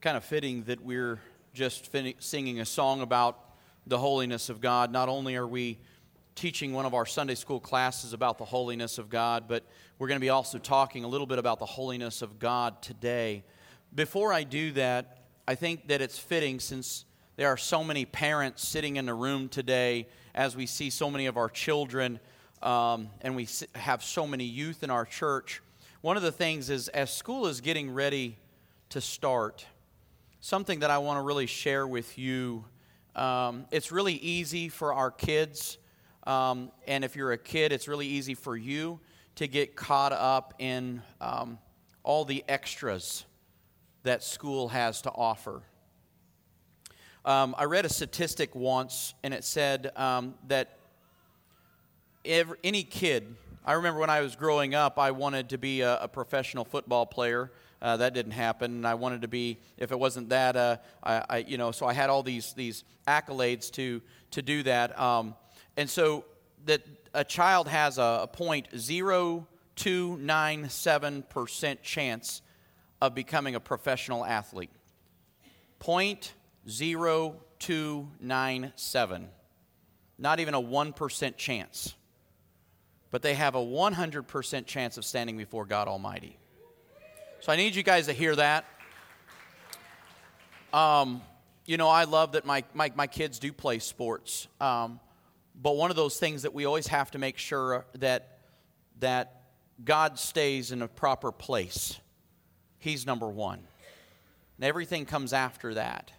kind of fitting that we're just fin- singing a song about the holiness of God. Not only are we teaching one of our Sunday school classes about the holiness of God, but we're going to be also talking a little bit about the holiness of God today. Before I do that, I think that it's fitting since there are so many parents sitting in the room today as we see so many of our children um, and we have so many youth in our church. One of the things is as school is getting ready to start, something that I want to really share with you. Um, it's really easy for our kids, um, and if you're a kid, it's really easy for you to get caught up in um, all the extras that school has to offer. Um, I read a statistic once, and it said um, that every, any kid, I remember when I was growing up, I wanted to be a, a professional football player. Uh, that didn't happen. And I wanted to be, if it wasn't that, uh, I, I, you know, so I had all these these accolades to to do that. Um, and so that a child has a, a point zero two nine seven percent chance of becoming a professional athlete. Point zero two nine seven. Not even a one percent chance. But they have a 100% chance of standing before God Almighty. So I need you guys to hear that. Um, you know, I love that my, my, my kids do play sports. Um, but one of those things that we always have to make sure that, that God stays in a proper place. He's number one. And everything comes after that.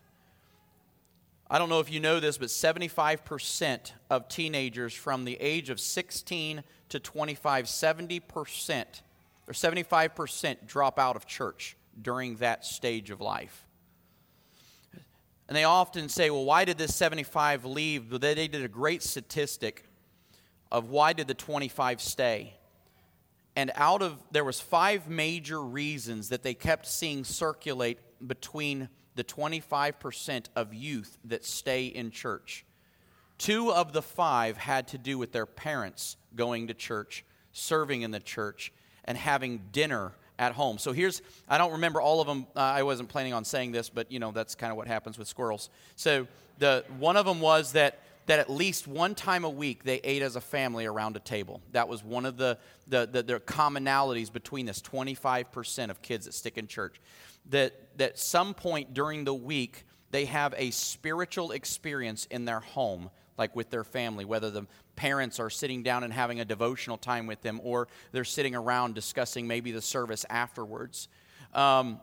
I don't know if you know this, but 75% of teenagers from the age of 16 to 25, 70% or 75% drop out of church during that stage of life. And they often say, well, why did this 75 leave? But they did a great statistic of why did the 25 stay. And out of, there was five major reasons that they kept seeing circulate between the 25% of youth that stay in church. Two of the five had to do with their parents going to church, serving in the church, and having dinner at home. So here's, I don't remember all of them. Uh, I wasn't planning on saying this, but you know, that's kind of what happens with squirrels. So the, one of them was that, that at least one time a week they ate as a family around a table. That was one of the, the, the, the commonalities between this 25% of kids that stick in church. That, that some point during the week, they have a spiritual experience in their home like with their family, whether the parents are sitting down and having a devotional time with them or they're sitting around discussing maybe the service afterwards. Um,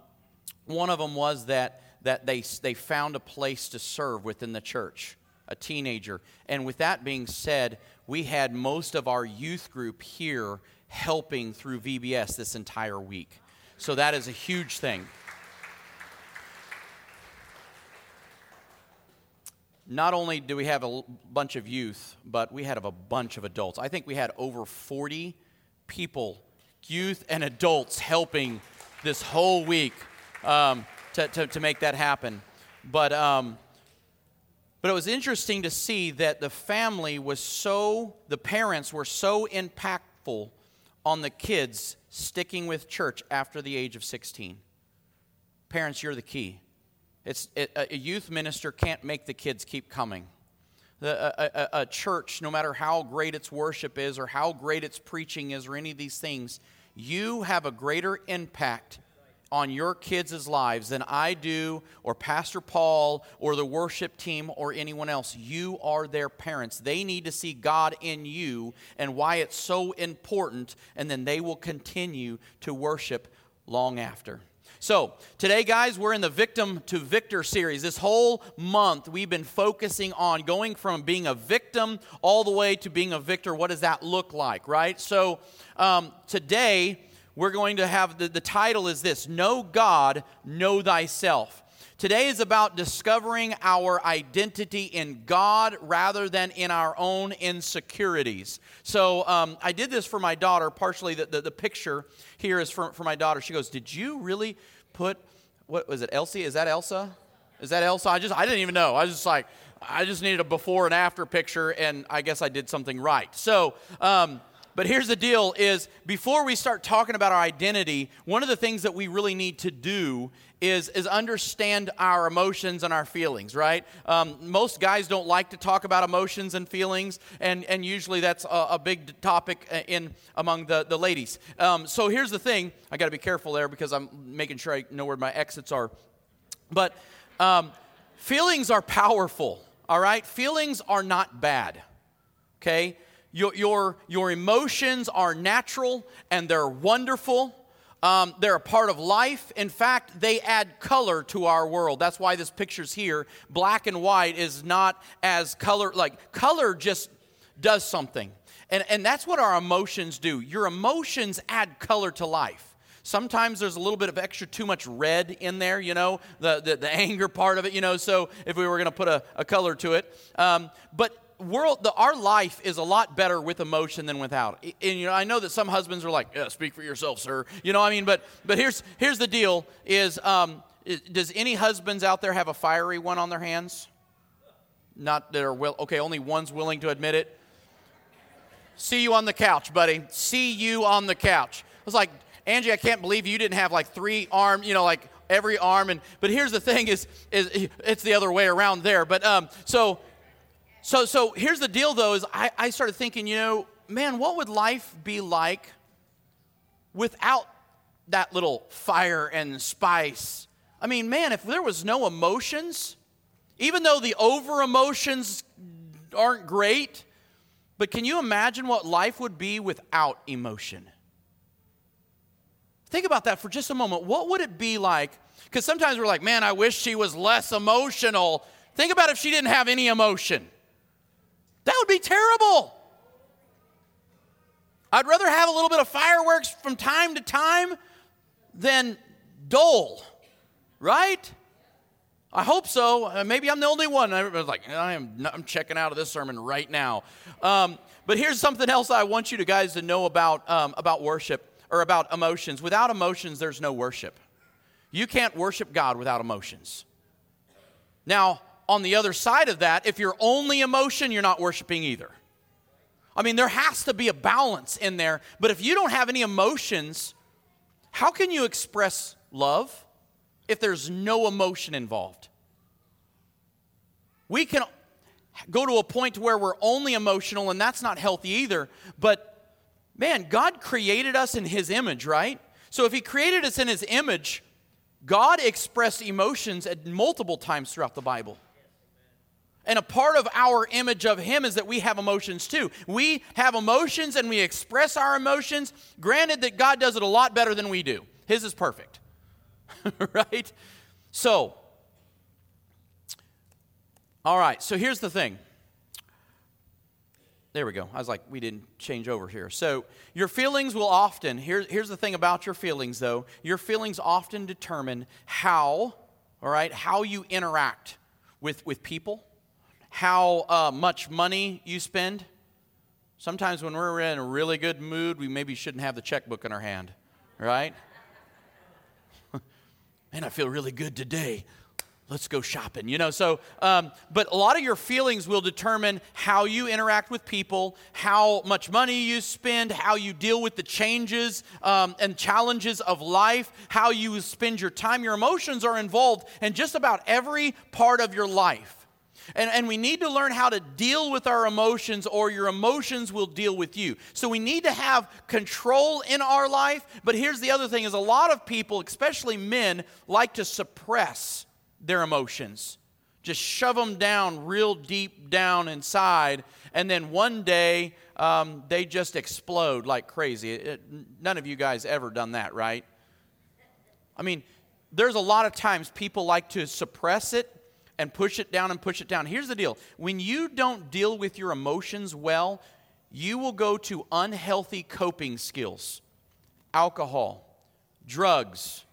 one of them was that, that they, they found a place to serve within the church, a teenager. And with that being said, we had most of our youth group here helping through VBS this entire week. So that is a huge thing. Not only do we have a bunch of youth, but we had a bunch of adults. I think we had over 40 people, youth and adults, helping this whole week um, to, to, to, make that happen. But, um, but it was interesting to see that the family was so, the parents were so impactful on the kids sticking with church after the age of 16. Parents, you're the key. It's, it, a youth minister can't make the kids keep coming. The, a, a, a church, no matter how great its worship is or how great its preaching is or any of these things, you have a greater impact on your kids' lives than I do, or Pastor Paul, or the worship team, or anyone else. You are their parents. They need to see God in you and why it's so important, and then they will continue to worship long after. So, today, guys, we're in the Victim to Victor series. This whole month, we've been focusing on going from being a victim all the way to being a victor. What does that look like, right? So, um, today, we're going to have the, the title is this Know God, Know Thyself. Today is about discovering our identity in God rather than in our own insecurities. So um, I did this for my daughter. Partially, the, the, the, picture here is for, for my daughter. She goes, Did you really put, what was it, Elsie? Is that Elsa? Is that Elsa? I just, I didn't even know. I was just like, I just needed a before and after picture, and I guess I did something right. So, um, but here's the deal is before we start talking about our identity, one of the things that we really need to do is, is understand our emotions and our feelings, right? Um, most guys don't like to talk about emotions and feelings, and, and usually that's a, a big topic in among the, the ladies. Um, so here's the thing I got to be careful there because I'm making sure I know where my exits are. But um, feelings are powerful, all right? Feelings are not bad, okay? Your, your, your emotions are natural and they're wonderful. Um, they're a part of life. In fact, they add color to our world. That's why this picture's here. Black and white is not as color, like, color just does something. And, and that's what our emotions do. Your emotions add color to life. Sometimes there's a little bit of extra too much red in there, you know, the, the, the anger part of it, you know, so if we were going to put a, a color to it. Um, but world, the, our life is a lot better with emotion than without. And you know, I know that some husbands are like, yeah, "Speak for yourself, sir." You know, I mean, but but here's here's the deal: is um, does any husbands out there have a fiery one on their hands? Not that are will. Okay, only one's willing to admit it. See you on the couch, buddy. See you on the couch. I was like, Angie, I can't believe you didn't have like three arm, you know, like every arm. And but here's the thing: is is it's the other way around there. But um, so so, so here's the deal though, is I, I started thinking, you know, man, what would life be like without that little fire and spice? I mean, man, if there was no emotions, even though the over emotions aren't great, but can you imagine what life would be without emotion? Think about that for just a moment. What would it be like? Because sometimes we're like, man, I wish she was less emotional. Think about if she didn't have any emotion. That would be terrible. I'd rather have a little bit of fireworks from time to time than dull, right? I hope so. Uh, maybe I'm the only one. Was like, I am. I'm checking out of this sermon right now. Um, but here's something else I want you to guys to know about um, about worship or about emotions. Without emotions, there's no worship. You can't worship God without emotions. Now, on the other side of that, if you're only emotion, you're not worshiping either. I mean, there has to be a balance in there, but if you don't have any emotions, how can you express love if there's no emotion involved? We can go to a point where we're only emotional, and that's not healthy either. But man, God created us in His image, right? So if He created us in His image, God expressed emotions at multiple times throughout the Bible. And a part of our image of Him is that we have emotions too. We have emotions and we express our emotions. Granted that God does it a lot better than we do, His is perfect. right? So, all right, so here's the thing. There we go. I was like, we didn't change over here. So, your feelings will often, here, here's the thing about your feelings though, your feelings often determine how, all right, how you interact with, with people, how uh, much money you spend. Sometimes when we're in a really good mood, we maybe shouldn't have the checkbook in our hand, right? Man, I feel really good today. Let's go shopping, you know. So, um, but a lot of your feelings will determine how you interact with people, how much money you spend, how you deal with the changes um, and challenges of life, how you spend your time. Your emotions are involved in just about every part of your life. And, and we need to learn how to deal with our emotions, or your emotions will deal with you. So we need to have control in our life. But here's the other thing is a lot of people, especially men, like to suppress their emotions. Just shove them down real deep down inside. And then one day, um, they just explode like crazy. It, none of you guys ever done that, right? I mean, there's a lot of times people like to suppress it and push it down and push it down. Here's the deal when you don't deal with your emotions well, you will go to unhealthy coping skills alcohol, drugs,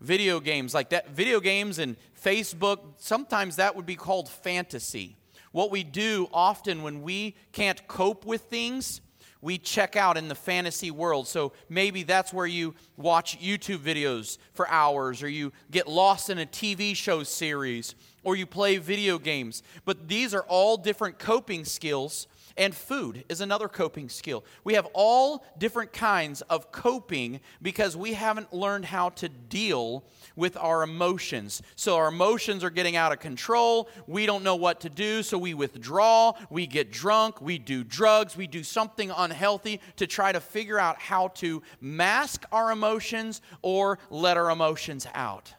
video games like that. Video games and Facebook, sometimes that would be called fantasy. What we do often when we can't cope with things, we check out in the fantasy world. So maybe that's where you watch YouTube videos for hours, or you get lost in a TV show series, or you play video games. But these are all different coping skills. And food is another coping skill. We have all different kinds of coping because we haven't learned how to deal with our emotions. So our emotions are getting out of control. We don't know what to do, so we withdraw, we get drunk, we do drugs, we do something unhealthy to try to figure out how to mask our emotions or let our emotions out.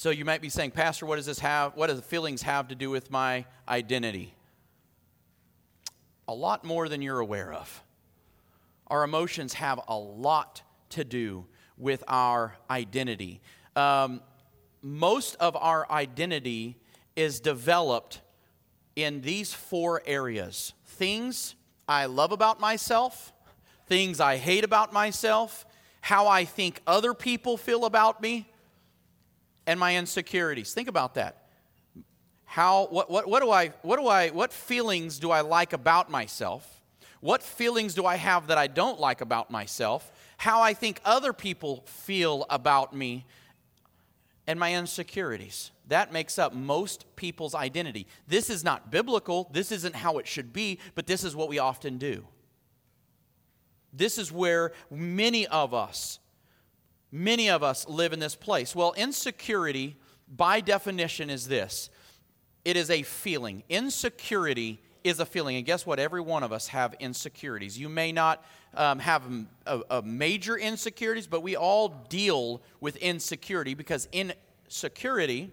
So you might be saying, Pastor, what does this have? What does the feelings have to do with my identity? a lot more than you're aware of. Our emotions have a lot to do with our identity. Um, most of our identity is developed in these four areas things I love about myself, things I hate about myself, how I think other people feel about me, and my insecurities. Think about that. How what, what, what do i what do i what feelings do i like about myself? What feelings do i have that i don't like about myself? How i think other people feel about me and my insecurities. That makes up most people's identity. This is not biblical. This isn't how it should be but this is what we often do. This is where many of us many of us live in this place well insecurity by definition is this it is a feeling. Insecurity is a feeling. And guess what? Every one of us have insecurities. You may not um, have a, a major insecurities, but we all deal with insecurity because insecurity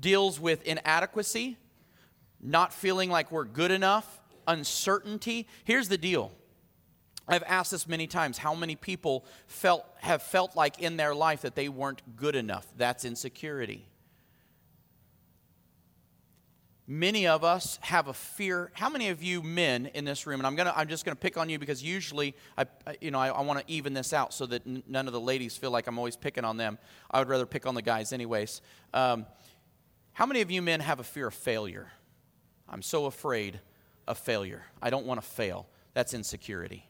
deals with inadequacy, not feeling like we're good enough, uncertainty. Here's the deal. I've asked this many times how many people felt have felt like in their life that they weren't good enough. That's insecurity. Many of us have a fear. How many of you men in this room, and I'm, gonna, I'm just going to pick on you because usually I, you know, I, I want to even this out so that n- none of the ladies feel like I'm always picking on them. I would rather pick on the guys, anyways. Um, how many of you men have a fear of failure? I'm so afraid of failure. I don't want to fail. That's insecurity.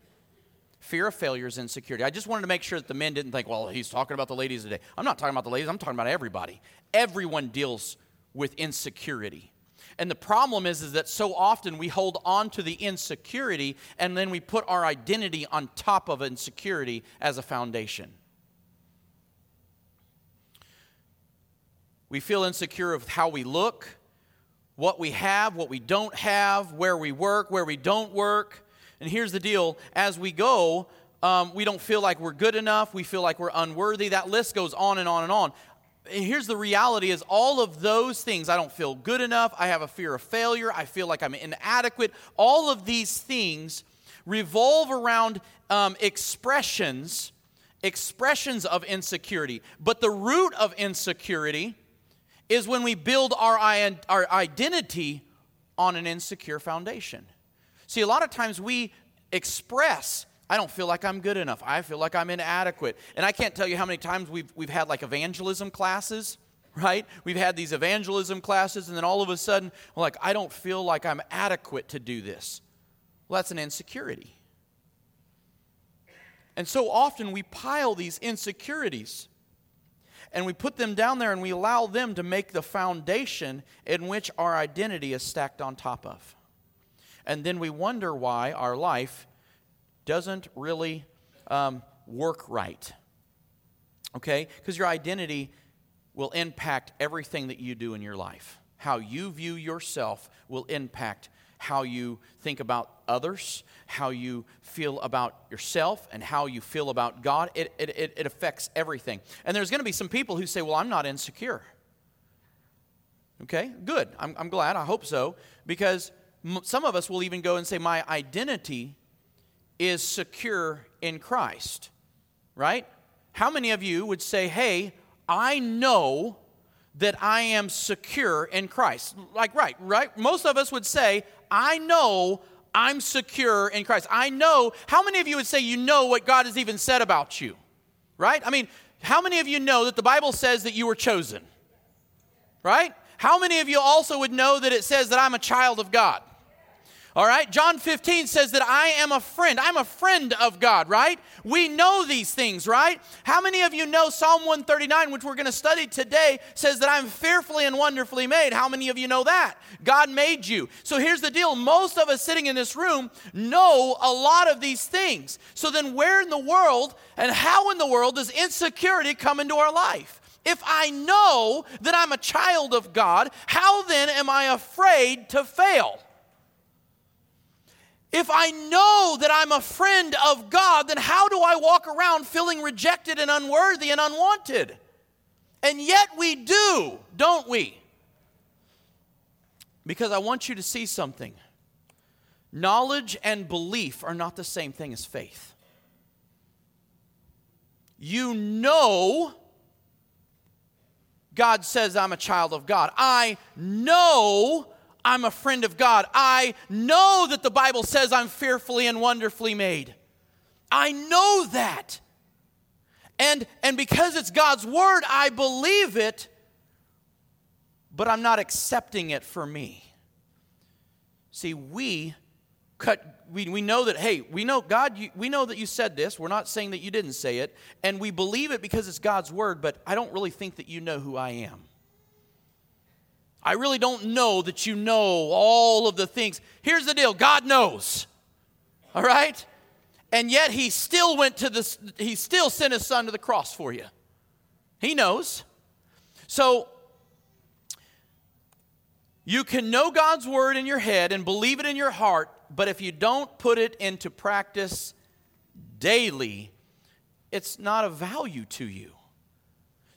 Fear of failure is insecurity. I just wanted to make sure that the men didn't think, well, he's talking about the ladies today. I'm not talking about the ladies, I'm talking about everybody. Everyone deals with insecurity. And the problem is, is that so often we hold on to the insecurity and then we put our identity on top of insecurity as a foundation. We feel insecure of how we look, what we have, what we don't have, where we work, where we don't work. And here's the deal. As we go, um, we don't feel like we're good enough. We feel like we're unworthy. That list goes on and on and on. And here's the reality is all of those things i don't feel good enough. I have a fear of failure. I feel like i'm inadequate. All of these things revolve around um, expressions expressions of insecurity. But the root of insecurity is when we build our, our identity on an insecure foundation see a lot of times we express I don't feel like I'm good enough. I feel like I'm inadequate. And I can't tell you how many times we've, we've had like evangelism classes, right? We've had these evangelism classes, and then all of a sudden, we're like, I don't feel like I'm adequate to do this. Well, that's an insecurity. And so often we pile these insecurities and we put them down there and we allow them to make the foundation in which our identity is stacked on top of. And then we wonder why our life doesn't really um, work right. Okay? Because your identity will impact everything that you do in your life. How you view yourself will impact how you think about others, how you feel about yourself, and how you feel about God. It, it, it affects everything. And there's going to be some people who say, Well, I'm not insecure. Okay, good. I'm, I'm glad. I hope so. Because some of us will even go and say, My identity is secure in Christ, right? How many of you would say, hey, I know that I am secure in Christ? Like, right, right? Most of us would say, I know I'm secure in Christ. I know. How many of you would say you know what God has even said about you? Right? I mean, how many of you know that the Bible says that you were chosen? Right? How many of you also would know that it says that I'm a child of God? All right, John 15 says that I am a friend. I'm a friend of God, right? We know these things, right? How many of you know Psalm 139, which we're going to study today, says that I'm fearfully and wonderfully made? How many of you know that? God made you. So here's the deal most of us sitting in this room know a lot of these things. So then, where in the world and how in the world does insecurity come into our life? If I know that I'm a child of God, how then am I afraid to fail? If I know that I'm a friend of God, then how do I walk around feeling rejected and unworthy and unwanted? And yet we do, don't we? Because I want you to see something. Knowledge and belief are not the same thing as faith. You know God says I'm a child of God. I know I'm a friend of God. I know that the Bible says I'm fearfully and wonderfully made. I know that. And, and because it's God's word, I believe it, but I'm not accepting it for me. See, we cut, we, we know that, hey, we know, God, you, we know that you said this. We're not saying that you didn't say it. And we believe it because it's God's word, but I don't really think that you know who I am. I really don't know that you know all of the things. Here's the deal God knows. All right? And yet he still went to this, he still sent his son to the cross for you. He knows. So you can know God's word in your head and believe it in your heart, but if you don't put it into practice daily, it's not of value to you.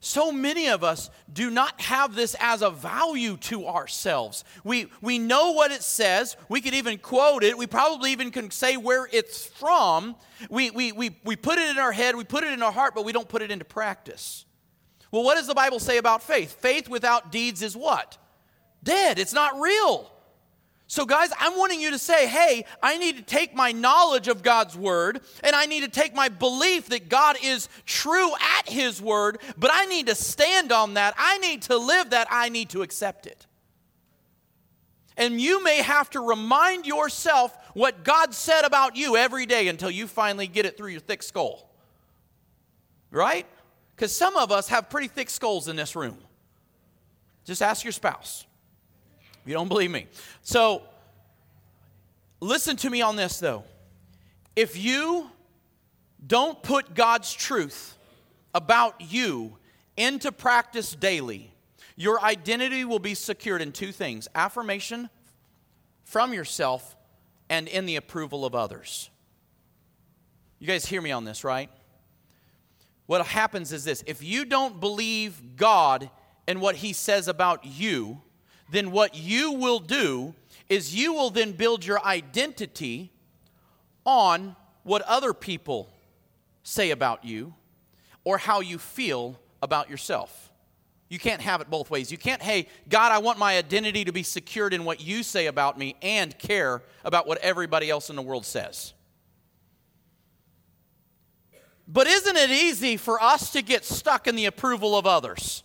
So many of us do not have this as a value to ourselves. We, we know what it says. We could even quote it. We probably even can say where it's from. We, we, we, we put it in our head, we put it in our heart, but we don't put it into practice. Well, what does the Bible say about faith? Faith without deeds is what? Dead. It's not real. So, guys, I'm wanting you to say, hey, I need to take my knowledge of God's word and I need to take my belief that God is true at his word, but I need to stand on that. I need to live that. I need to accept it. And you may have to remind yourself what God said about you every day until you finally get it through your thick skull. Right? Because some of us have pretty thick skulls in this room. Just ask your spouse. You don't believe me. So, listen to me on this though. If you don't put God's truth about you into practice daily, your identity will be secured in two things affirmation from yourself and in the approval of others. You guys hear me on this, right? What happens is this if you don't believe God and what He says about you, then what you will do is you will then build your identity on what other people say about you or how you feel about yourself. You can't have it both ways. You can't, hey, God, I want my identity to be secured in what you say about me and care about what everybody else in the world says. But isn't it easy for us to get stuck in the approval of others?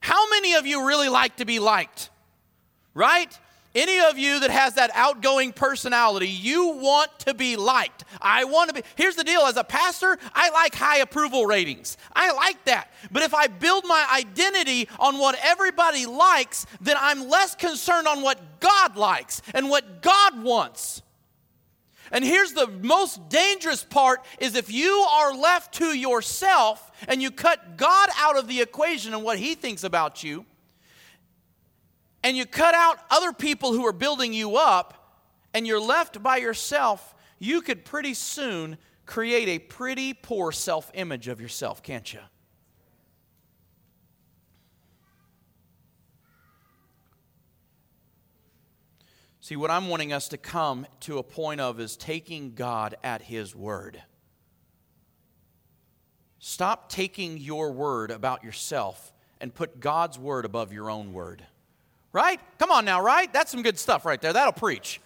How many of you really like to be liked? Right? Any of you that has that outgoing personality, you want to be liked. I want to be. Here's the deal as a pastor, I like high approval ratings. I like that. But if I build my identity on what everybody likes, then I'm less concerned on what God likes and what God wants. And here's the most dangerous part is if you are left to yourself and you cut God out of the equation and what he thinks about you, and you cut out other people who are building you up and you're left by yourself, you could pretty soon create a pretty poor self image of yourself, can't you? See, what I'm wanting us to come to a point of is taking God at His word. Stop taking your word about yourself and put God's word above your own word. Right? Come on now, right? That's some good stuff right there. That'll preach.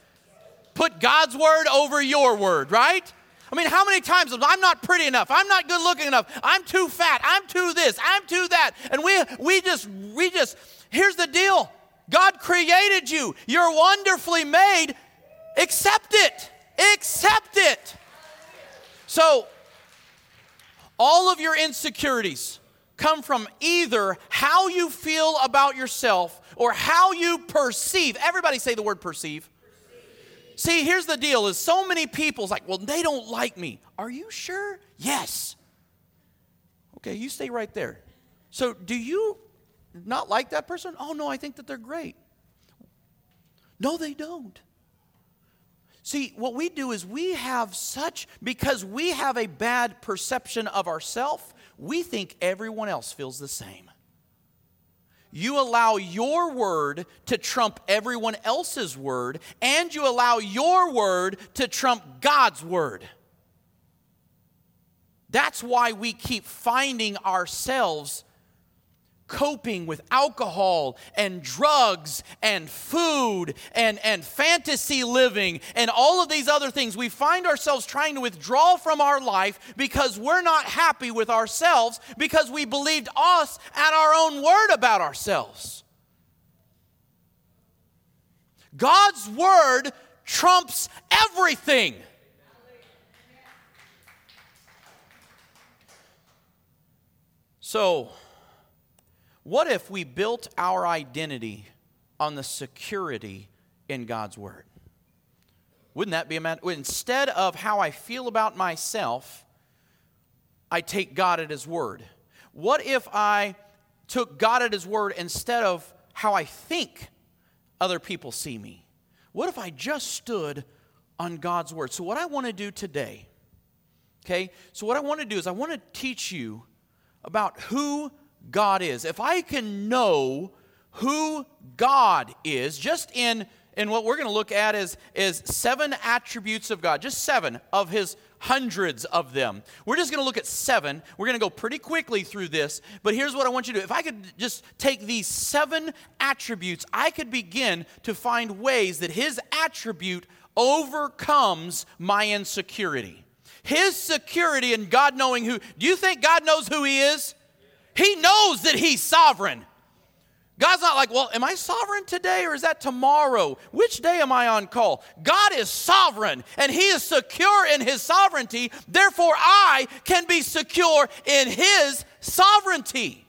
Put God's word over your word, right? I mean, how many times I'm not pretty enough, I'm not good looking enough, I'm too fat, I'm too this, I'm too that. And we we just we just here's the deal. God created you. You're wonderfully made. Accept it. Accept it. So, all of your insecurities come from either how you feel about yourself or how you perceive. Everybody say the word perceive. perceive. See, here's the deal is so many people's like, well, they don't like me. Are you sure? Yes. Okay, you stay right there. So, do you not like that person? Oh, no, I think that they're great. No, they don't. See, what we do is we have such, because we have a bad perception of ourselves, we think everyone else feels the same. You allow your word to trump everyone else's word, and you allow your word to trump God's word. That's why we keep finding ourselves coping with alcohol and drugs and food and, and fantasy living and all of these other things. We find ourselves trying to withdraw from our life because we're not happy with ourselves because we believed us at our own word about ourselves. God's word trumps everything. So, what if we built our identity on the security in God's Word? Wouldn't that be a matter? Instead of how I feel about myself, I take God at His Word. What if I took God at His Word instead of how I think other people see me? What if I just stood on God's Word? So, what I want to do today, okay, so what I want to do is I want to teach you about who God is, if I can know who God is, just in, in what we're going to look at is, is seven attributes of God, just seven of his hundreds of them. We're just going to look at seven. We're going to go pretty quickly through this, but here's what I want you to do. If I could just take these seven attributes, I could begin to find ways that his attribute overcomes my insecurity. His security and God knowing who. Do you think God knows who he is? He knows that He's sovereign. God's not like, well, am I sovereign today or is that tomorrow? Which day am I on call? God is sovereign and He is secure in His sovereignty. Therefore, I can be secure in His sovereignty.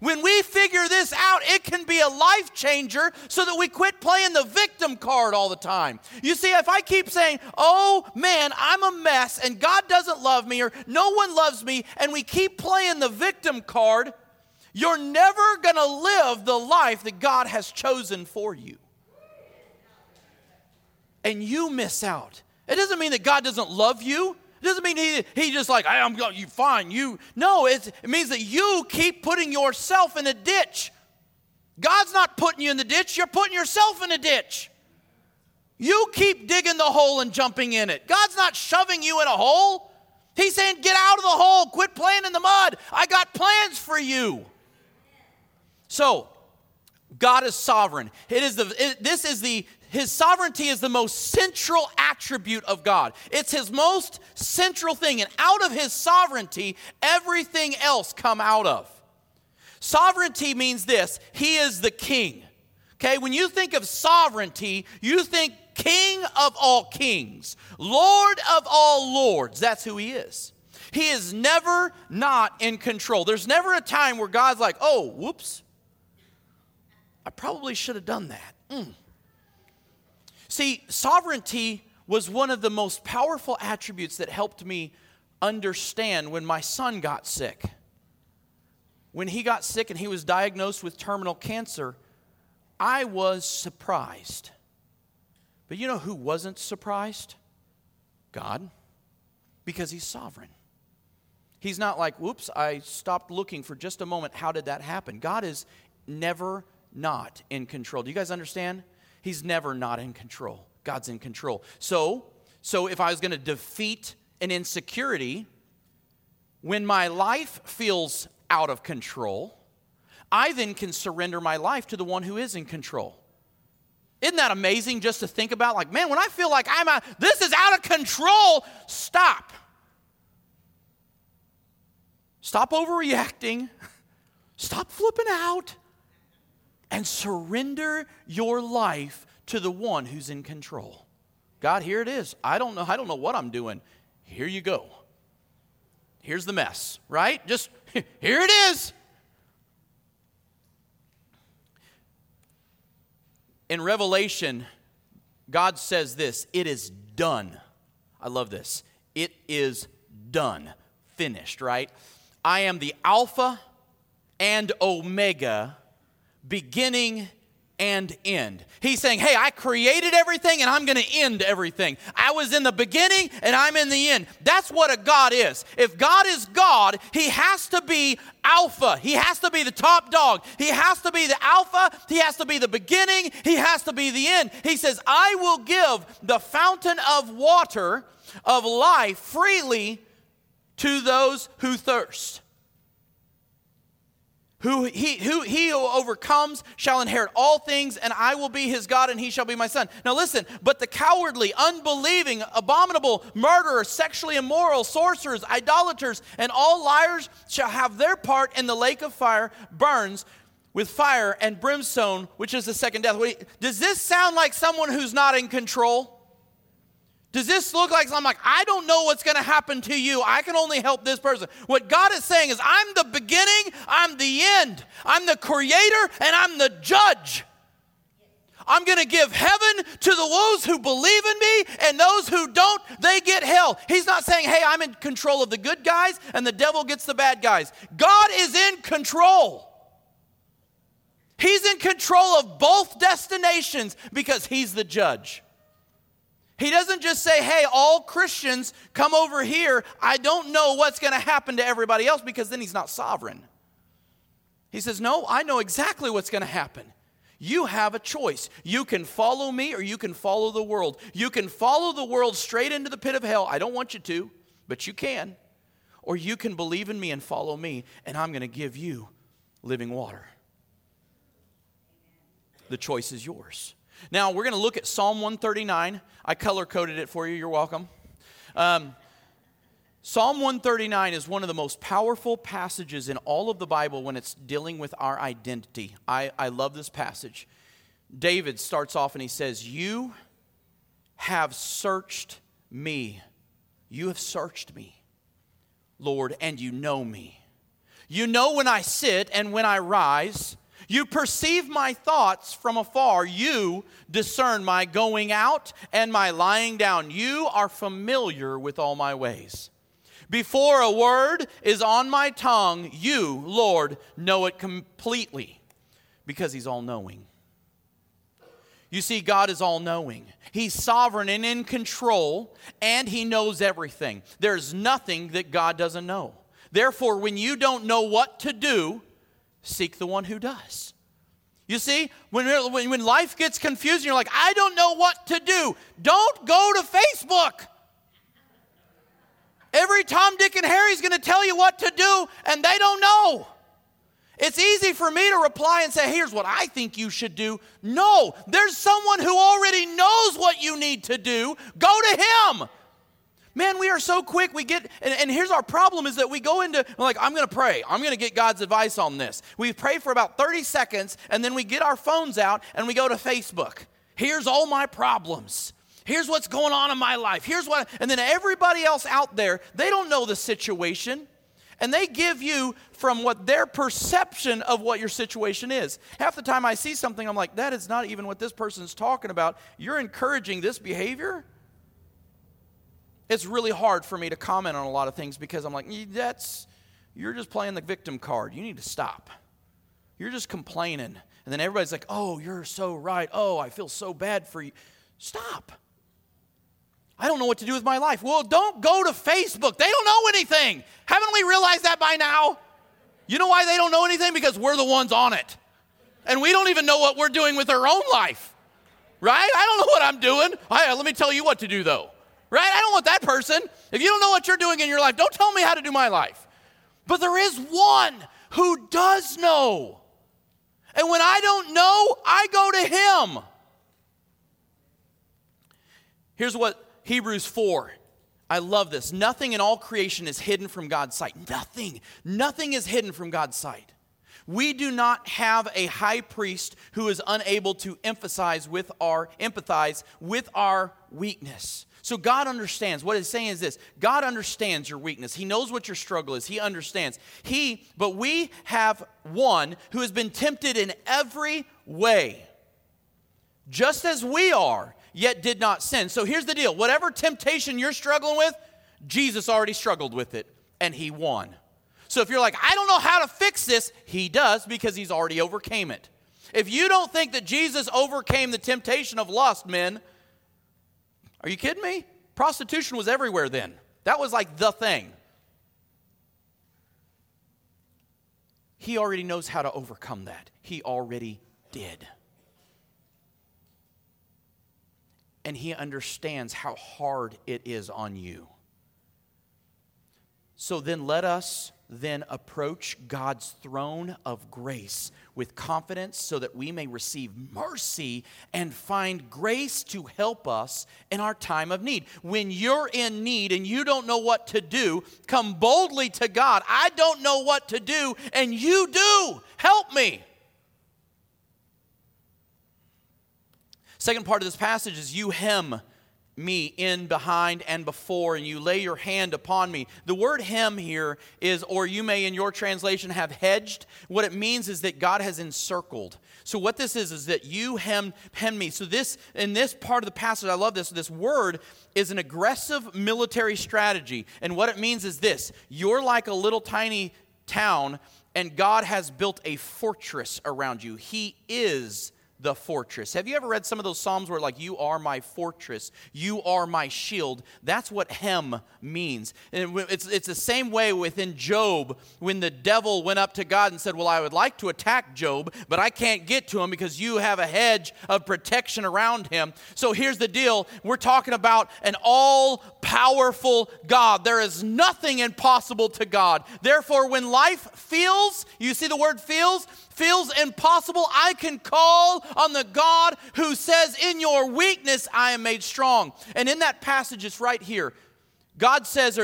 When we figure this out, it can be a life changer so that we quit playing the victim card all the time. You see, if I keep saying, oh man, I'm a mess and God doesn't love me or no one loves me, and we keep playing the victim card, you're never going to live the life that God has chosen for you. And you miss out. It doesn't mean that God doesn't love you. It doesn't mean he, he just like, I'm going, you fine, you. No, it means that you keep putting yourself in a ditch. God's not putting you in the ditch, you're putting yourself in a ditch. You keep digging the hole and jumping in it. God's not shoving you in a hole. He's saying, get out of the hole, quit playing in the mud. I got plans for you. So, God is sovereign. It is the, it, this is the his sovereignty is the most central attribute of God. It's his most central thing. And out of his sovereignty, everything else come out of. Sovereignty means this he is the king. Okay, when you think of sovereignty, you think king of all kings, lord of all lords. That's who he is. He is never not in control. There's never a time where God's like, oh, whoops, I probably should have done that. Mm. See, sovereignty was one of the most powerful attributes that helped me understand when my son got sick. When he got sick and he was diagnosed with terminal cancer, I was surprised. But you know who wasn't surprised? God, because he's sovereign. He's not like, whoops, I stopped looking for just a moment. How did that happen? God is never not in control. Do you guys understand? He's never not in control. God's in control. So, so if I was going to defeat an insecurity, when my life feels out of control, I then can surrender my life to the one who is in control. Isn't that amazing just to think about? Like, man, when I feel like I'm out, this is out of control, stop. Stop overreacting. Stop flipping out and surrender your life to the one who's in control. God, here it is. I don't know. I don't know what I'm doing. Here you go. Here's the mess, right? Just here it is. In Revelation, God says this it is done. I love this. It is done, finished, right? I am the Alpha and Omega, beginning and end. He's saying, Hey, I created everything and I'm going to end everything. I was in the beginning and I'm in the end. That's what a God is. If God is God, He has to be Alpha. He has to be the top dog. He has to be the Alpha. He has to be the beginning. He has to be the end. He says, I will give the fountain of water of life freely to those who thirst. Who he, who he who overcomes shall inherit all things, and I will be his God, and he shall be my son. Now listen, but the cowardly, unbelieving, abominable, murderers, sexually immoral, sorcerers, idolaters, and all liars shall have their part in the lake of fire burns with fire and brimstone, which is the second death. Does this sound like someone who's not in control? Does this look like I'm like, I don't know what's going to happen to you. I can only help this person. What God is saying is, I'm the beginning, I'm the end, I'm the creator, and I'm the judge. I'm going to give heaven to the those who believe in me, and those who don't, they get hell. He's not saying, hey, I'm in control of the good guys, and the devil gets the bad guys. God is in control. He's in control of both destinations because he's the judge. He doesn't just say, hey, all Christians come over here. I don't know what's going to happen to everybody else because then he's not sovereign. He says, no, I know exactly what's going to happen. You have a choice. You can follow me or you can follow the world. You can follow the world straight into the pit of hell. I don't want you to, but you can. Or you can believe in me and follow me, and I'm going to give you living water. The choice is yours. Now, we're going to look at Psalm 139. I color coded it for you. You're welcome. Um, Psalm 139 is one of the most powerful passages in all of the Bible when it's dealing with our identity. I, I love this passage. David starts off and he says, You have searched me. You have searched me, Lord, and you know me. You know when I sit and when I rise. You perceive my thoughts from afar. You discern my going out and my lying down. You are familiar with all my ways. Before a word is on my tongue, you, Lord, know it completely because He's all knowing. You see, God is all knowing. He's sovereign and in control, and He knows everything. There's nothing that God doesn't know. Therefore, when you don't know what to do, seek the one who does. You see, when, when life gets confusing, you're like, I don't know what to do. Don't go to Facebook. Every Tom, Dick, and Harry is going to tell you what to do, and they don't know. It's easy for me to reply and say, Here's what I think you should do. No, there's someone who already knows what you need to do. Go to him. Man, we are so quick. We get, and, and here's our problem is that we go into, like, I'm going to pray. I'm going to get God's advice on this. We pray for about 30 seconds, and then we get our phones out and we go to Facebook. Here's all my problems. Here's what's going on in my life. Here's what, and then everybody else out there, they don't know the situation. And they give you from what their perception of what your situation is. Half the time I see something, I'm like, that is not even what this person's talking about. You're encouraging this behavior? It's really hard for me to comment on a lot of things because I'm like, that's, you're just playing the victim card. You need to stop. You're just complaining. And then everybody's like, oh, you're so right. Oh, I feel so bad for you. Stop. I don't know what to do with my life. Well, don't go to Facebook. They don't know anything. Haven't we realized that by now? You know why they don't know anything? Because we're the ones on it. And we don't even know what we're doing with our own life. Right? I don't know what I'm doing. I, uh, let me tell you what to do, though right? I don't want that person. If you don't know what you're doing in your life, don't tell me how to do my life. But there is one who does know. And when I don't know, I go to him. Here's what Hebrews 4. I love this. Nothing in all creation is hidden from God's sight. Nothing. Nothing is hidden from God's sight. We do not have a high priest who is unable to emphasize with our empathize with our weakness. So God understands. What it's saying is this God understands your weakness. He knows what your struggle is. He understands. He, but we have one who has been tempted in every way, just as we are, yet did not sin. So here's the deal whatever temptation you're struggling with, Jesus already struggled with it, and he won. So if you're like, I don't know how to fix this, he does because he's already overcame it. If you don't think that Jesus overcame the temptation of lust, men, are you kidding me? Prostitution was everywhere then. That was like the thing. He already knows how to overcome that. He already did. And he understands how hard it is on you. So then let us then approach God's throne of grace with confidence so that we may receive mercy and find grace to help us in our time of need. When you're in need and you don't know what to do, come boldly to God. I don't know what to do, and you do. Help me. Second part of this passage is you hem me in, behind, and before, and you lay your hand upon me. The word hem here is, or you may in your translation have hedged. What it means is that God has encircled. So what this is is that you hem hem me. So this in this part of the passage, I love this. This word is an aggressive military strategy, and what it means is this: you're like a little tiny town, and God has built a fortress around you. He is the fortress. Have you ever read some of those Psalms where, like, you are my fortress, you are my shield? That's what hem means. And it's, it's the same way within Job when the devil went up to God and said, Well, I would like to attack Job, but I can't get to him because you have a hedge of protection around him. So here's the deal we're talking about an all powerful God. There is nothing impossible to God. Therefore, when life feels, you see the word feels? Feels impossible, I can call on the God who says, In your weakness, I am made strong. And in that passage, it's right here. God says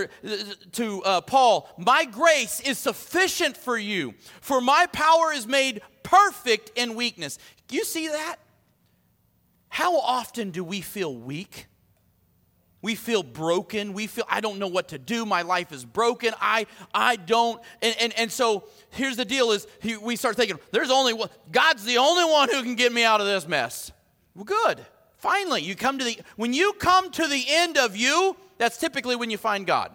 to uh, Paul, My grace is sufficient for you, for my power is made perfect in weakness. You see that? How often do we feel weak? We feel broken. We feel i don't know what to do. My life is broken. I i don't and and, and so here's the deal is he, we start thinking there's only one god's the only one who can get me out of this mess. Well good. Finally you come to the when you come to the end of you that's typically when you find god.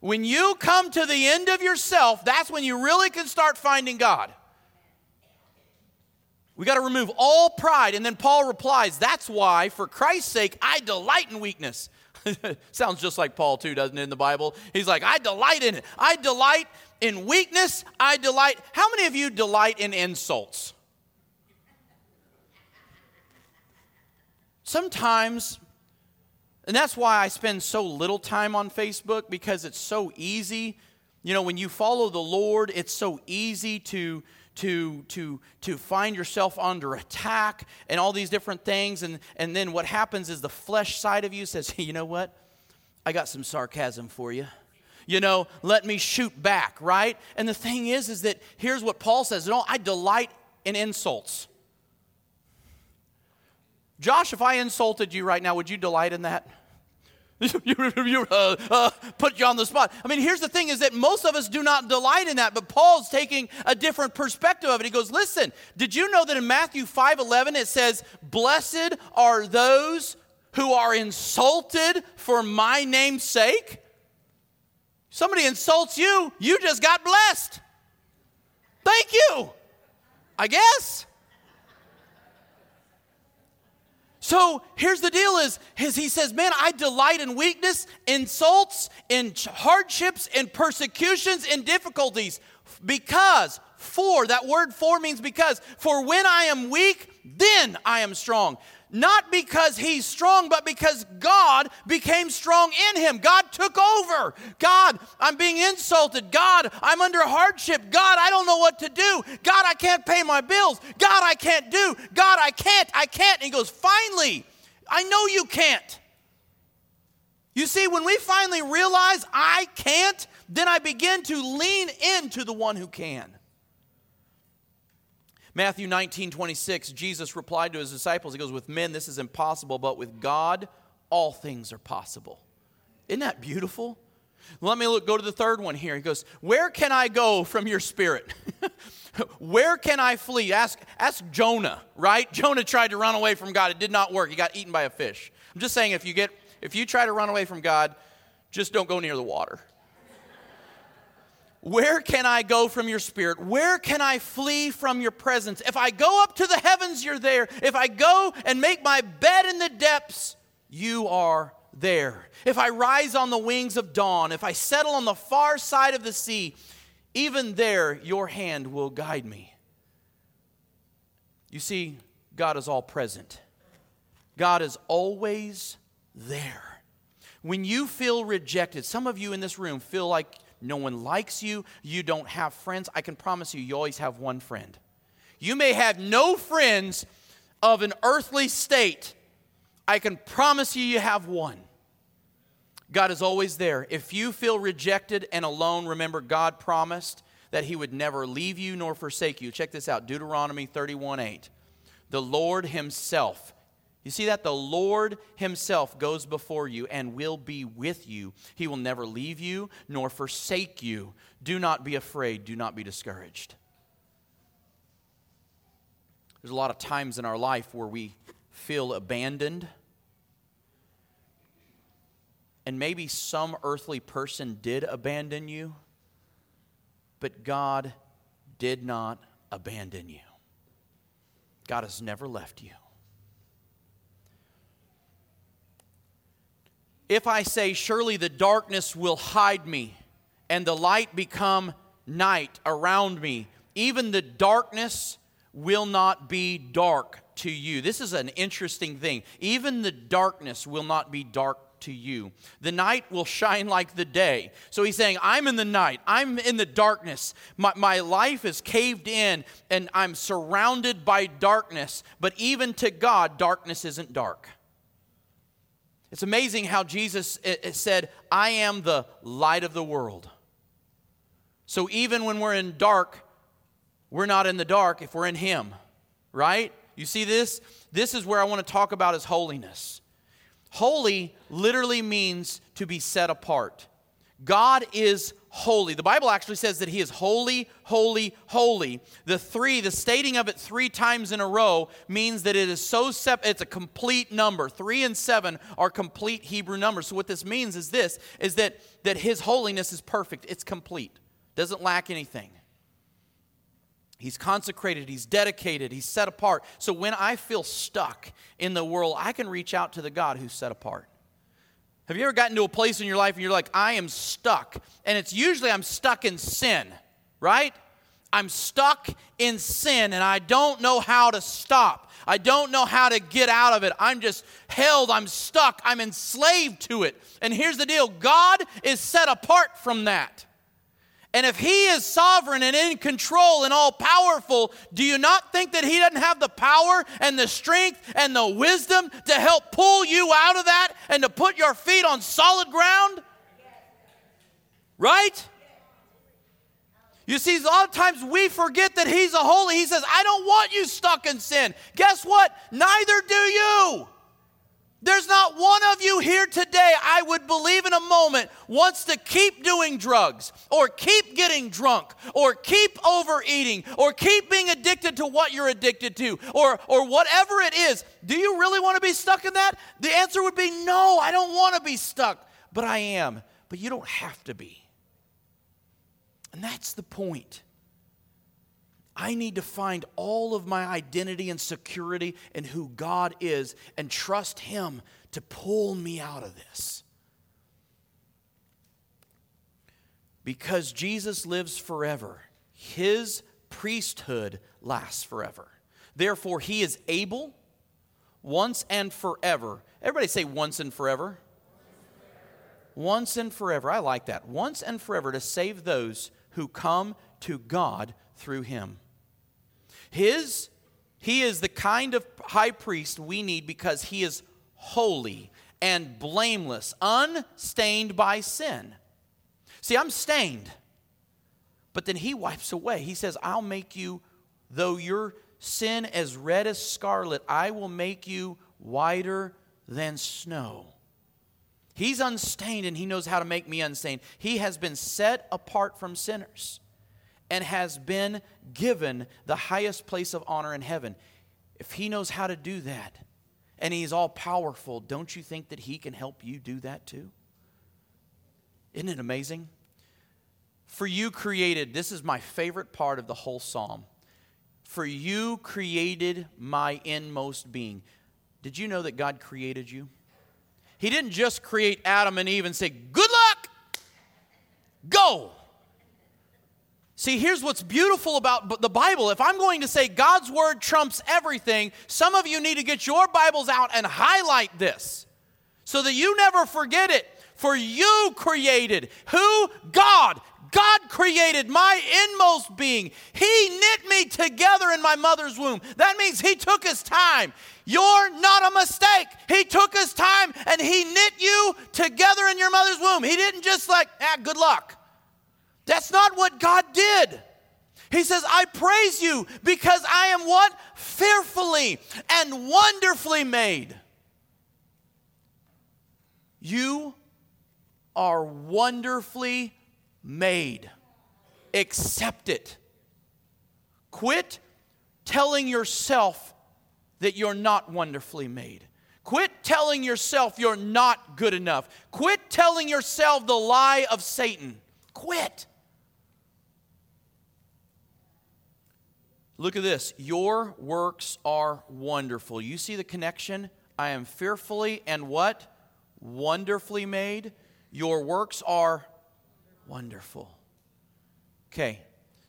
When you come to the end of yourself that's when you really can start finding god we got to remove all pride. And then Paul replies, That's why, for Christ's sake, I delight in weakness. Sounds just like Paul, too, doesn't it, in the Bible? He's like, I delight in it. I delight in weakness. I delight. How many of you delight in insults? Sometimes, and that's why I spend so little time on Facebook because it's so easy. You know, when you follow the Lord, it's so easy to to, to, to find yourself under attack and all these different things. And, and then what happens is the flesh side of you says, you know what? I got some sarcasm for you. You know, let me shoot back, right? And the thing is, is that here's what Paul says No, I delight in insults. Josh, if I insulted you right now, would you delight in that? you, uh, uh, put you on the spot. I mean, here's the thing is that most of us do not delight in that, but Paul's taking a different perspective of it. He goes, listen, did you know that in Matthew 5 11 it says, Blessed are those who are insulted for my name's sake? Somebody insults you, you just got blessed. Thank you, I guess. So here's the deal is, is he says, man, I delight in weakness, insults, in hardships, in persecutions, in difficulties. Because, for, that word for means because, for when I am weak, then I am strong not because he's strong, but because God became strong in him. God took over. God, I'm being insulted. God, I'm under hardship. God, I don't know what to do. God, I can't pay my bills. God, I can't do. God, I can't. I can't. And he goes, Finally, I know you can't. You see, when we finally realize I can't, then I begin to lean into the one who can. Matthew 19, 26, Jesus replied to his disciples, He goes, With men this is impossible, but with God all things are possible. Isn't that beautiful? Let me look, go to the third one here. He goes, Where can I go from your spirit? Where can I flee? Ask, ask Jonah, right? Jonah tried to run away from God. It did not work. He got eaten by a fish. I'm just saying if you get if you try to run away from God, just don't go near the water. Where can I go from your spirit? Where can I flee from your presence? If I go up to the heavens, you're there. If I go and make my bed in the depths, you are there. If I rise on the wings of dawn, if I settle on the far side of the sea, even there your hand will guide me. You see, God is all present, God is always there. When you feel rejected, some of you in this room feel like no one likes you, you don't have friends. I can promise you, you always have one friend. You may have no friends of an earthly state. I can promise you, you have one. God is always there. If you feel rejected and alone, remember God promised that He would never leave you nor forsake you. Check this out Deuteronomy 31 8. The Lord Himself you see that? The Lord Himself goes before you and will be with you. He will never leave you nor forsake you. Do not be afraid. Do not be discouraged. There's a lot of times in our life where we feel abandoned. And maybe some earthly person did abandon you, but God did not abandon you. God has never left you. If I say, Surely the darkness will hide me, and the light become night around me, even the darkness will not be dark to you. This is an interesting thing. Even the darkness will not be dark to you. The night will shine like the day. So he's saying, I'm in the night. I'm in the darkness. My, my life is caved in and I'm surrounded by darkness. But even to God, darkness isn't dark. It's amazing how Jesus said, I am the light of the world. So even when we're in dark, we're not in the dark if we're in Him, right? You see this? This is where I want to talk about is holiness. Holy literally means to be set apart. God is holy. The Bible actually says that he is holy, holy, holy. The three, the stating of it three times in a row means that it is so sep- it's a complete number. 3 and 7 are complete Hebrew numbers. So what this means is this is that that his holiness is perfect. It's complete. Doesn't lack anything. He's consecrated, he's dedicated, he's set apart. So when I feel stuck in the world, I can reach out to the God who's set apart. Have you ever gotten to a place in your life and you're like, I am stuck? And it's usually I'm stuck in sin, right? I'm stuck in sin and I don't know how to stop. I don't know how to get out of it. I'm just held, I'm stuck, I'm enslaved to it. And here's the deal God is set apart from that. And if he is sovereign and in control and all powerful, do you not think that he doesn't have the power and the strength and the wisdom to help pull you out of that and to put your feet on solid ground? Right? You see, a lot of times we forget that he's a holy. He says, I don't want you stuck in sin. Guess what? Neither do you. There's not one of you here today, I would believe in a moment, wants to keep doing drugs or keep getting drunk or keep overeating or keep being addicted to what you're addicted to or, or whatever it is. Do you really want to be stuck in that? The answer would be no, I don't want to be stuck, but I am. But you don't have to be. And that's the point. I need to find all of my identity and security in who God is and trust Him to pull me out of this. Because Jesus lives forever, His priesthood lasts forever. Therefore, He is able once and forever. Everybody say once and forever. Once and forever. I like that. Once and forever to save those who come to God through Him. His, he is the kind of high priest we need because he is holy and blameless, unstained by sin. See, I'm stained, but then he wipes away. He says, I'll make you Though your sin as red as scarlet, I will make you whiter than snow. He's unstained and he knows how to make me unstained. He has been set apart from sinners and has been given the highest place of honor in heaven. If he knows how to do that and he's all powerful, don't you think that he can help you do that too? Isn't it amazing? For you created, this is my favorite part of the whole psalm. For you created my inmost being. Did you know that God created you? He didn't just create Adam and Eve and say, Good luck, go. See, here's what's beautiful about the Bible. If I'm going to say God's word trumps everything, some of you need to get your Bibles out and highlight this so that you never forget it. For you created who? God. God created my inmost being. He knit me together in my mother's womb. That means He took His time. You're not a mistake. He took His time and He knit you together in your mother's womb. He didn't just like, ah, good luck. That's not what God did. He says, I praise you because I am what? Fearfully and wonderfully made. You are wonderfully made. Accept it. Quit telling yourself that you're not wonderfully made. Quit telling yourself you're not good enough. Quit telling yourself the lie of Satan. Quit. Look at this. Your works are wonderful. You see the connection? I am fearfully and what? Wonderfully made. Your works are Wonderful. Okay,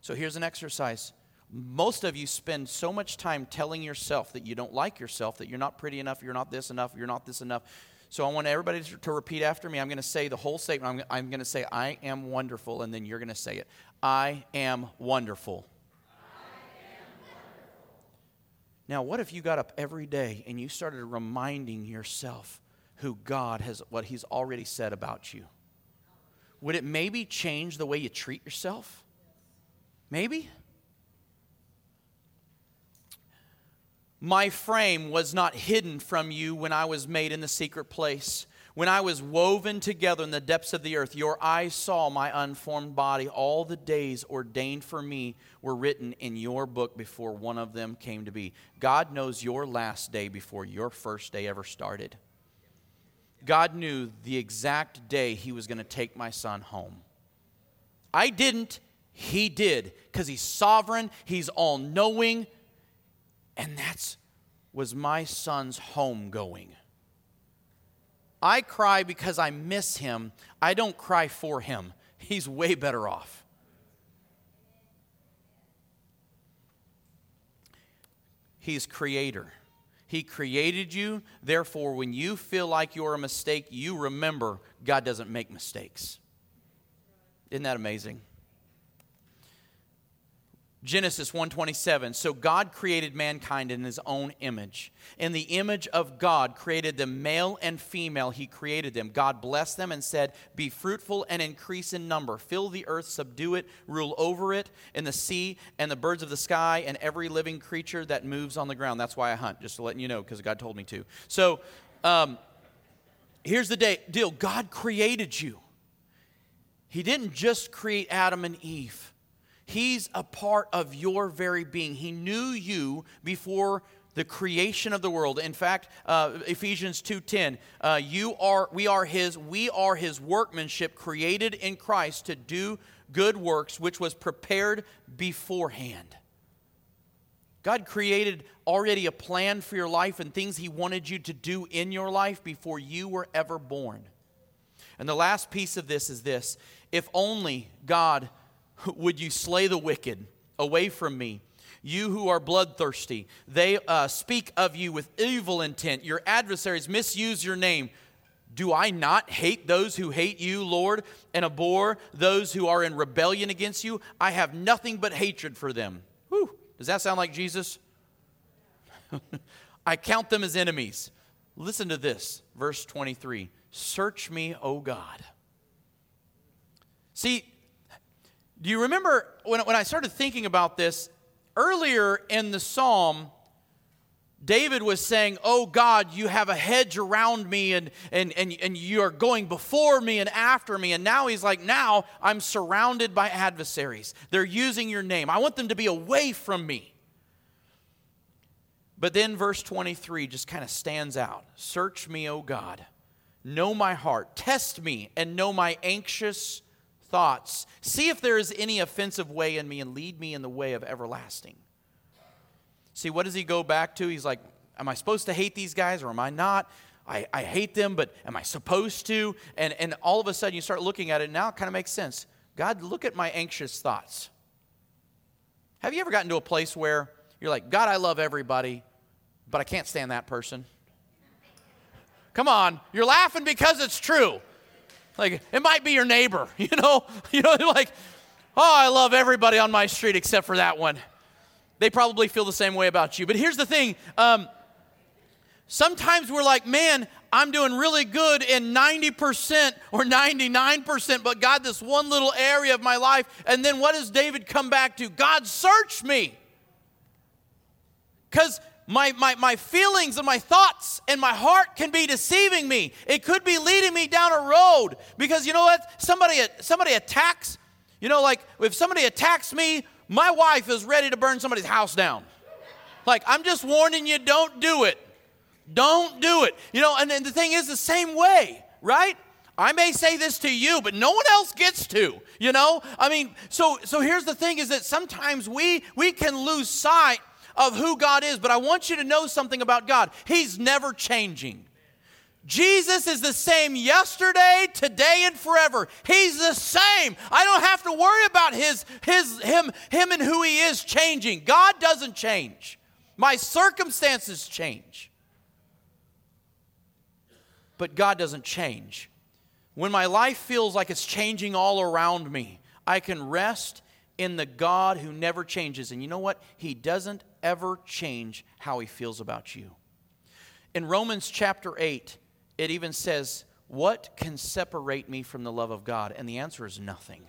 so here's an exercise. Most of you spend so much time telling yourself that you don't like yourself, that you're not pretty enough, you're not this enough, you're not this enough. So I want everybody to repeat after me. I'm going to say the whole statement. I'm, I'm going to say, I am wonderful, and then you're going to say it. I am wonderful. Now, what if you got up every day and you started reminding yourself who God has, what He's already said about you? would it maybe change the way you treat yourself? Maybe? My frame was not hidden from you when I was made in the secret place. When I was woven together in the depths of the earth, your eyes saw my unformed body. All the days ordained for me were written in your book before one of them came to be. God knows your last day before your first day ever started. God knew the exact day He was going to take my son home. I didn't, He did, because He's sovereign, He's all knowing, and that's was my son's home going. I cry because I miss him. I don't cry for him. He's way better off. He's creator. He created you. Therefore, when you feel like you're a mistake, you remember God doesn't make mistakes. Isn't that amazing? Genesis 1:27 So God created mankind in his own image. In the image of God created them male and female he created them. God blessed them and said, "Be fruitful and increase in number. Fill the earth, subdue it, rule over it, and the sea and the birds of the sky and every living creature that moves on the ground." That's why I hunt, just to let you know because God told me to. So, um, here's the day, deal. God created you. He didn't just create Adam and Eve. He's a part of your very being. He knew you before the creation of the world. In fact, uh, Ephesians 2:10, uh, you are we are his we are his workmanship created in Christ to do good works which was prepared beforehand. God created already a plan for your life and things he wanted you to do in your life before you were ever born. And the last piece of this is this, if only God would you slay the wicked away from me? You who are bloodthirsty, they uh, speak of you with evil intent. Your adversaries misuse your name. Do I not hate those who hate you, Lord, and abhor those who are in rebellion against you? I have nothing but hatred for them. Whew. Does that sound like Jesus? I count them as enemies. Listen to this, verse 23 Search me, O God. See, do you remember when, when I started thinking about this? earlier in the psalm, David was saying, Oh God, you have a hedge around me and, and, and, and you are going before me and after me. And now he's like, Now I'm surrounded by adversaries. They're using your name. I want them to be away from me. But then verse 23 just kind of stands out Search me, O God, know my heart, test me, and know my anxious thoughts. See if there is any offensive way in me and lead me in the way of everlasting. See, what does he go back to? He's like, Am I supposed to hate these guys or am I not? I, I hate them, but am I supposed to? And, and all of a sudden you start looking at it, now it kind of makes sense. God, look at my anxious thoughts. Have you ever gotten to a place where you're like, God, I love everybody, but I can't stand that person? Come on, you're laughing because it's true. Like, it might be your neighbor, you know? You know, like, oh, I love everybody on my street except for that one. They probably feel the same way about you. But here's the thing um, sometimes we're like, man, I'm doing really good in 90% or 99%, but God, this one little area of my life. And then what does David come back to? God, search me. Because my, my, my feelings and my thoughts and my heart can be deceiving me. It could be leading me down a road. Because you know what? Somebody, somebody attacks, you know, like if somebody attacks me my wife is ready to burn somebody's house down. Like, I'm just warning you, don't do it. Don't do it. You know, and, and the thing is the same way, right? I may say this to you, but no one else gets to. You know? I mean, so so here's the thing is that sometimes we we can lose sight of who God is, but I want you to know something about God. He's never changing. Jesus is the same yesterday, today, and forever. He's the same. I don't have to worry about his, his, him, him and who he is changing. God doesn't change. My circumstances change. But God doesn't change. When my life feels like it's changing all around me, I can rest in the God who never changes. And you know what? He doesn't ever change how he feels about you. In Romans chapter 8, it even says, What can separate me from the love of God? And the answer is nothing.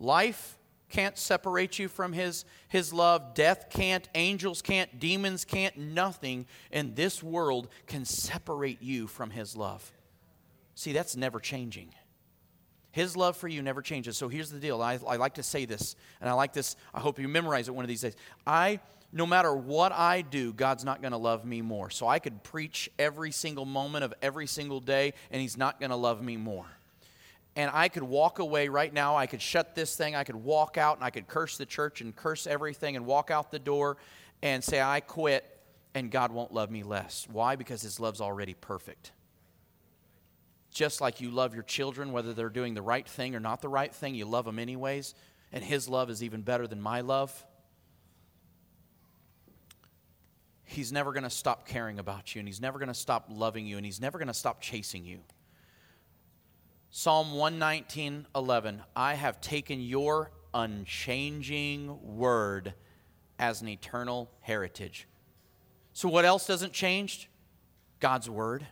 Life can't separate you from his, his love. Death can't. Angels can't. Demons can't. Nothing in this world can separate you from his love. See, that's never changing. His love for you never changes. So here's the deal. I, I like to say this, and I like this. I hope you memorize it one of these days. I no matter what I do, God's not going to love me more. So I could preach every single moment of every single day, and He's not going to love me more. And I could walk away right now. I could shut this thing. I could walk out and I could curse the church and curse everything and walk out the door and say, I quit, and God won't love me less. Why? Because His love's already perfect. Just like you love your children, whether they're doing the right thing or not the right thing, you love them anyways. And His love is even better than my love. He's never going to stop caring about you, and He's never going to stop loving you, and He's never going to stop chasing you. Psalm 119, 11. I have taken your unchanging word as an eternal heritage. So, what else doesn't change? God's word.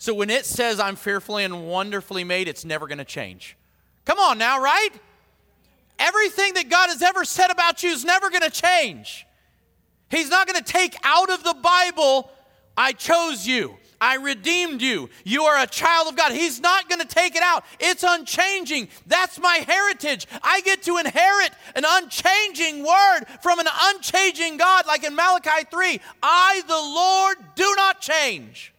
So, when it says, I'm fearfully and wonderfully made, it's never going to change. Come on now, right? Everything that God has ever said about you is never going to change. He's not going to take out of the Bible, I chose you. I redeemed you. You are a child of God. He's not going to take it out. It's unchanging. That's my heritage. I get to inherit an unchanging word from an unchanging God, like in Malachi 3 I, the Lord, do not change.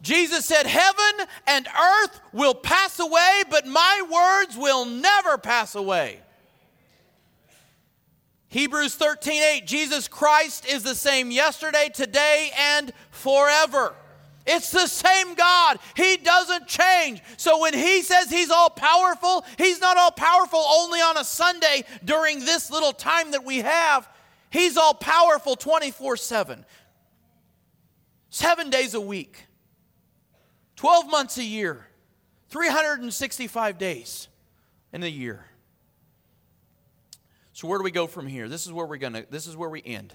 Jesus said, Heaven and earth will pass away, but my words will never pass away. Hebrews 13 8, Jesus Christ is the same yesterday, today, and forever. It's the same God. He doesn't change. So when He says He's all powerful, He's not all powerful only on a Sunday during this little time that we have. He's all powerful 24 7. Seven days a week, 12 months a year, 365 days in a year. So where do we go from here? This is where we're gonna this is where we end.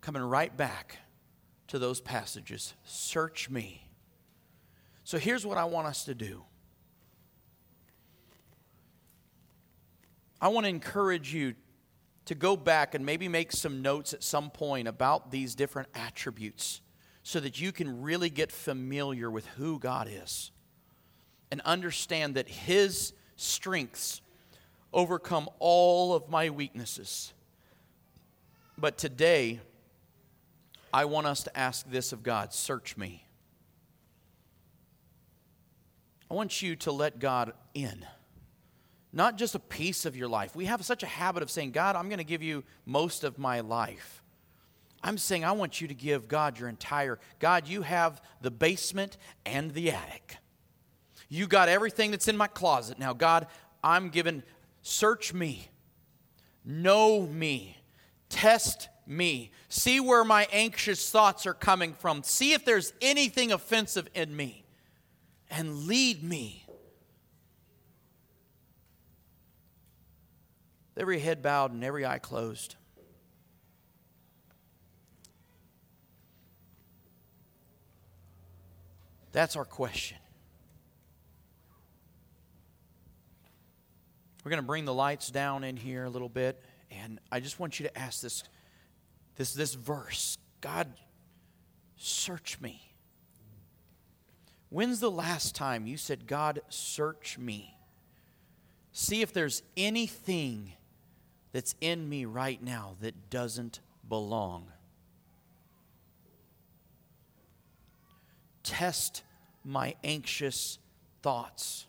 Coming right back to those passages. Search me. So here's what I want us to do. I want to encourage you to go back and maybe make some notes at some point about these different attributes so that you can really get familiar with who God is and understand that His strengths overcome all of my weaknesses. But today, I want us to ask this of God search me. I want you to let God in, not just a piece of your life. We have such a habit of saying, God, I'm going to give you most of my life. I'm saying, I want you to give God your entire. God, you have the basement and the attic. You got everything that's in my closet. Now, God, I'm given, search me, know me, test me, see where my anxious thoughts are coming from, see if there's anything offensive in me and lead me. Every head bowed and every eye closed. That's our question. We're going to bring the lights down in here a little bit, and I just want you to ask this, this, this verse God, search me. When's the last time you said, God, search me? See if there's anything that's in me right now that doesn't belong. Test my anxious thoughts.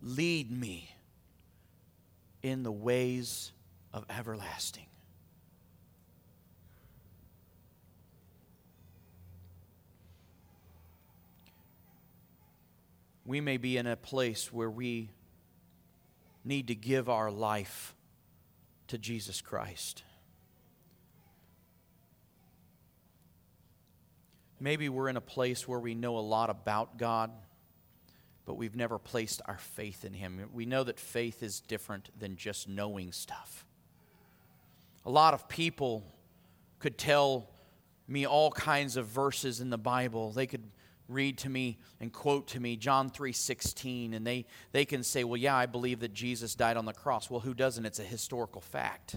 Lead me in the ways of everlasting. we may be in a place where we need to give our life to Jesus Christ. Maybe we're in a place where we know a lot about God, but we've never placed our faith in Him. We know that faith is different than just knowing stuff. A lot of people could tell me all kinds of verses in the Bible. They could read to me and quote to me John 3:16 and they they can say, "Well, yeah, I believe that Jesus died on the cross." Well, who doesn't? It's a historical fact.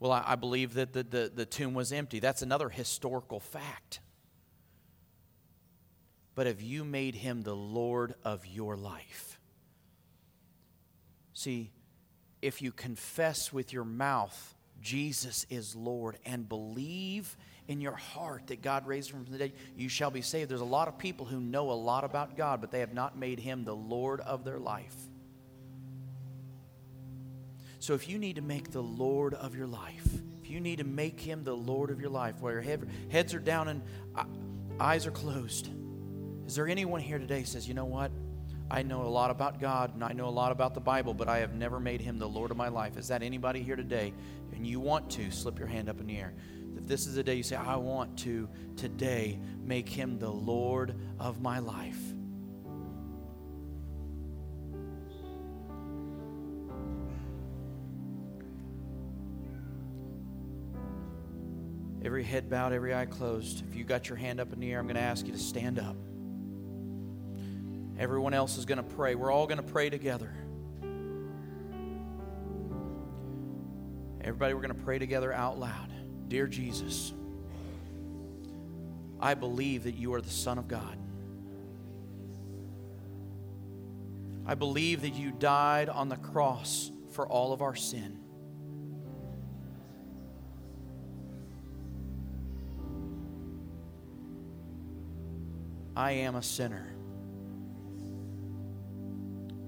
Well, I, I believe that the, the, the tomb was empty. That's another historical fact. But have you made him the Lord of your life? See, if you confess with your mouth Jesus is Lord and believe in your heart that God raised him from the dead, you shall be saved. There's a lot of people who know a lot about God, but they have not made him the Lord of their life. So if you need to make the Lord of your life, if you need to make him the Lord of your life, while your head, heads are down and uh, eyes are closed, is there anyone here today says, you know what? I know a lot about God and I know a lot about the Bible, but I have never made him the Lord of my life. Is that anybody here today? And you want to, slip your hand up in the air if this is the day you say, I want to today make him the Lord of my life. Every head bowed, every eye closed. If you got your hand up in the air, I'm going to ask you to stand up. Everyone else is going to pray. We're all going to pray together. Everybody, we're going to pray together out loud. Dear Jesus, I believe that you are the Son of God. I believe that you died on the cross for all of our sin. I am a sinner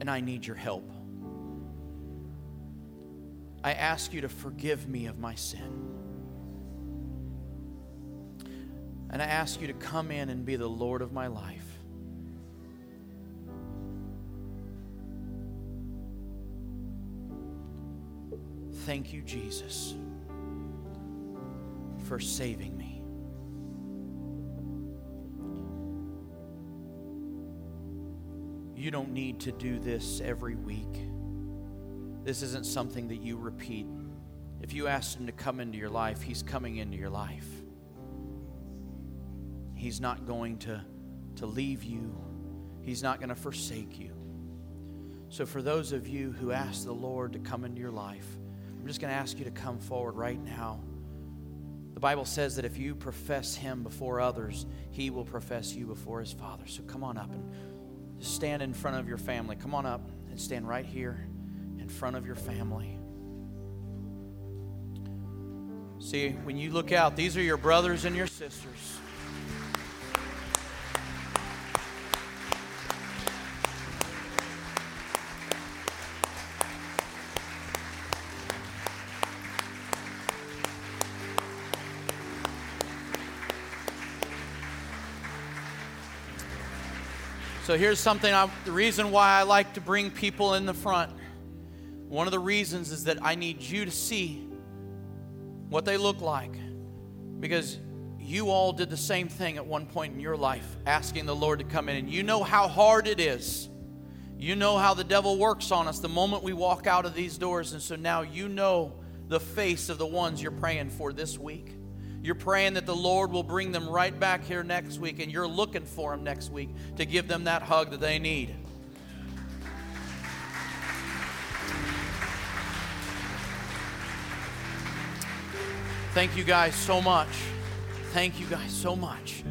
and I need your help. I ask you to forgive me of my sin. And I ask you to come in and be the Lord of my life. Thank you, Jesus, for saving me. You don't need to do this every week. This isn't something that you repeat. If you ask Him to come into your life, He's coming into your life. He's not going to, to leave you, He's not going to forsake you. So, for those of you who ask the Lord to come into your life, I'm just going to ask you to come forward right now. The Bible says that if you profess Him before others, He will profess you before His Father. So, come on up and just stand in front of your family. Come on up and stand right here in front of your family. See, when you look out, these are your brothers and your sisters. So here's something I, the reason why I like to bring people in the front. One of the reasons is that I need you to see what they look like. Because you all did the same thing at one point in your life, asking the Lord to come in. And you know how hard it is. You know how the devil works on us the moment we walk out of these doors. And so now you know the face of the ones you're praying for this week. You're praying that the Lord will bring them right back here next week, and you're looking for them next week to give them that hug that they need. Thank you guys so much. Thank you guys so much.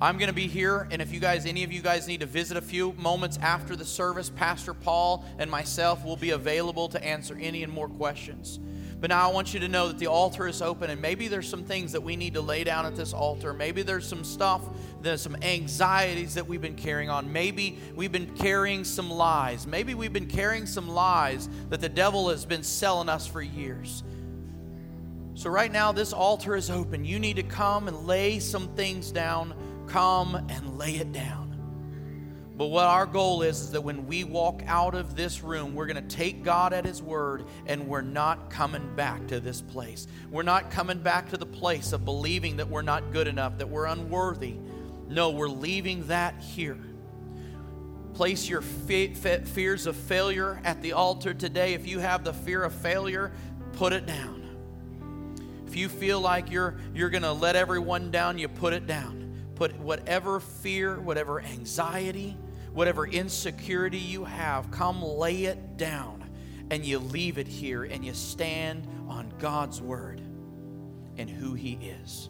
I'm going to be here, and if you guys, any of you guys need to visit a few moments after the service, Pastor Paul and myself will be available to answer any and more questions. But now I want you to know that the altar is open, and maybe there's some things that we need to lay down at this altar. Maybe there's some stuff, there's some anxieties that we've been carrying on. Maybe we've been carrying some lies. Maybe we've been carrying some lies that the devil has been selling us for years. So, right now, this altar is open. You need to come and lay some things down. Come and lay it down. But what our goal is, is that when we walk out of this room, we're going to take God at His word and we're not coming back to this place. We're not coming back to the place of believing that we're not good enough, that we're unworthy. No, we're leaving that here. Place your fe- fe- fears of failure at the altar today. If you have the fear of failure, put it down. If you feel like you're, you're going to let everyone down, you put it down. Put whatever fear, whatever anxiety, whatever insecurity you have, come lay it down and you leave it here and you stand on God's word and who He is.